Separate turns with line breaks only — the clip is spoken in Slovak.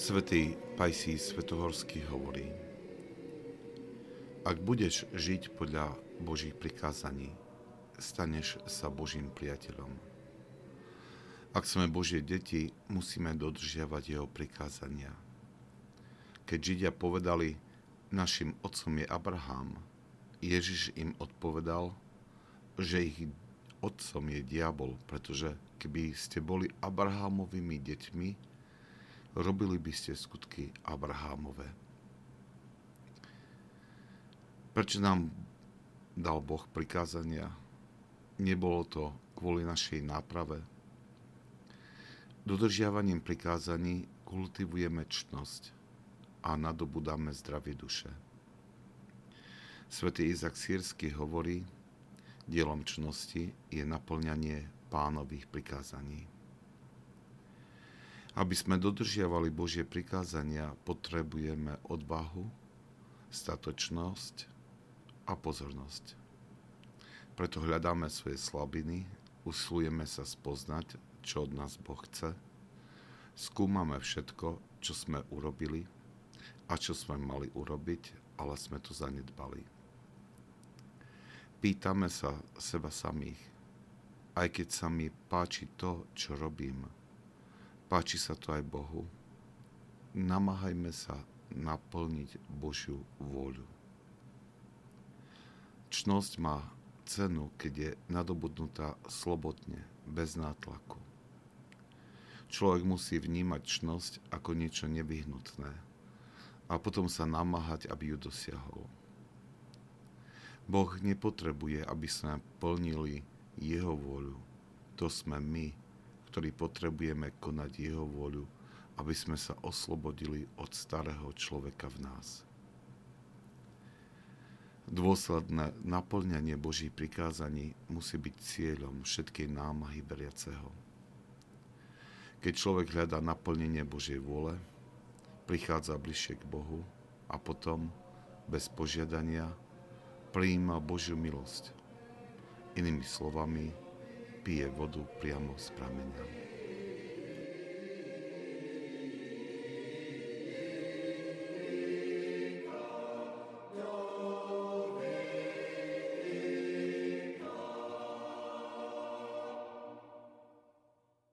Svetý Pajsí Svetohorský hovorí, ak budeš žiť podľa Božích prikázaní, staneš sa Božím priateľom. Ak sme Božie deti, musíme dodržiavať Jeho prikázania. Keď Židia povedali, našim otcom je Abraham, Ježiš im odpovedal, že ich otcom je diabol, pretože keby ste boli Abrahamovými deťmi, robili by ste skutky Abrahamové. Prečo nám dal Boh prikázania? Nebolo to kvôli našej náprave. Dodržiavaním prikázaní kultivujeme čnosť a nadobudáme zdravie duše. Svetý Izak Sírsky hovorí, dielom čnosti je naplňanie pánových prikázaní. Aby sme dodržiavali Božie prikázania, potrebujeme odvahu, statočnosť a pozornosť. Preto hľadáme svoje slabiny, usilujeme sa spoznať, čo od nás Boh chce, skúmame všetko, čo sme urobili a čo sme mali urobiť, ale sme to zanedbali. Pýtame sa seba samých, aj keď sa mi páči to, čo robím, páči sa to aj Bohu, namáhajme sa naplniť Božiu vôľu. Čnosť má cenu, keď je nadobudnutá slobodne, bez nátlaku. Človek musí vnímať čnosť ako niečo nevyhnutné a potom sa namáhať, aby ju dosiahol. Boh nepotrebuje, aby sme plnili Jeho vôľu. To sme my, ktorí potrebujeme konať Jeho vôľu, aby sme sa oslobodili od starého človeka v nás. Dôsledné naplňanie Božích prikázaní musí byť cieľom všetkej námahy veriaceho. Keď človek hľadá naplnenie Božej vôle, prichádza bližšie k Bohu a potom, bez požiadania, prijíma Božiu milosť. Inými slovami, pije vodu priamo z prameňa.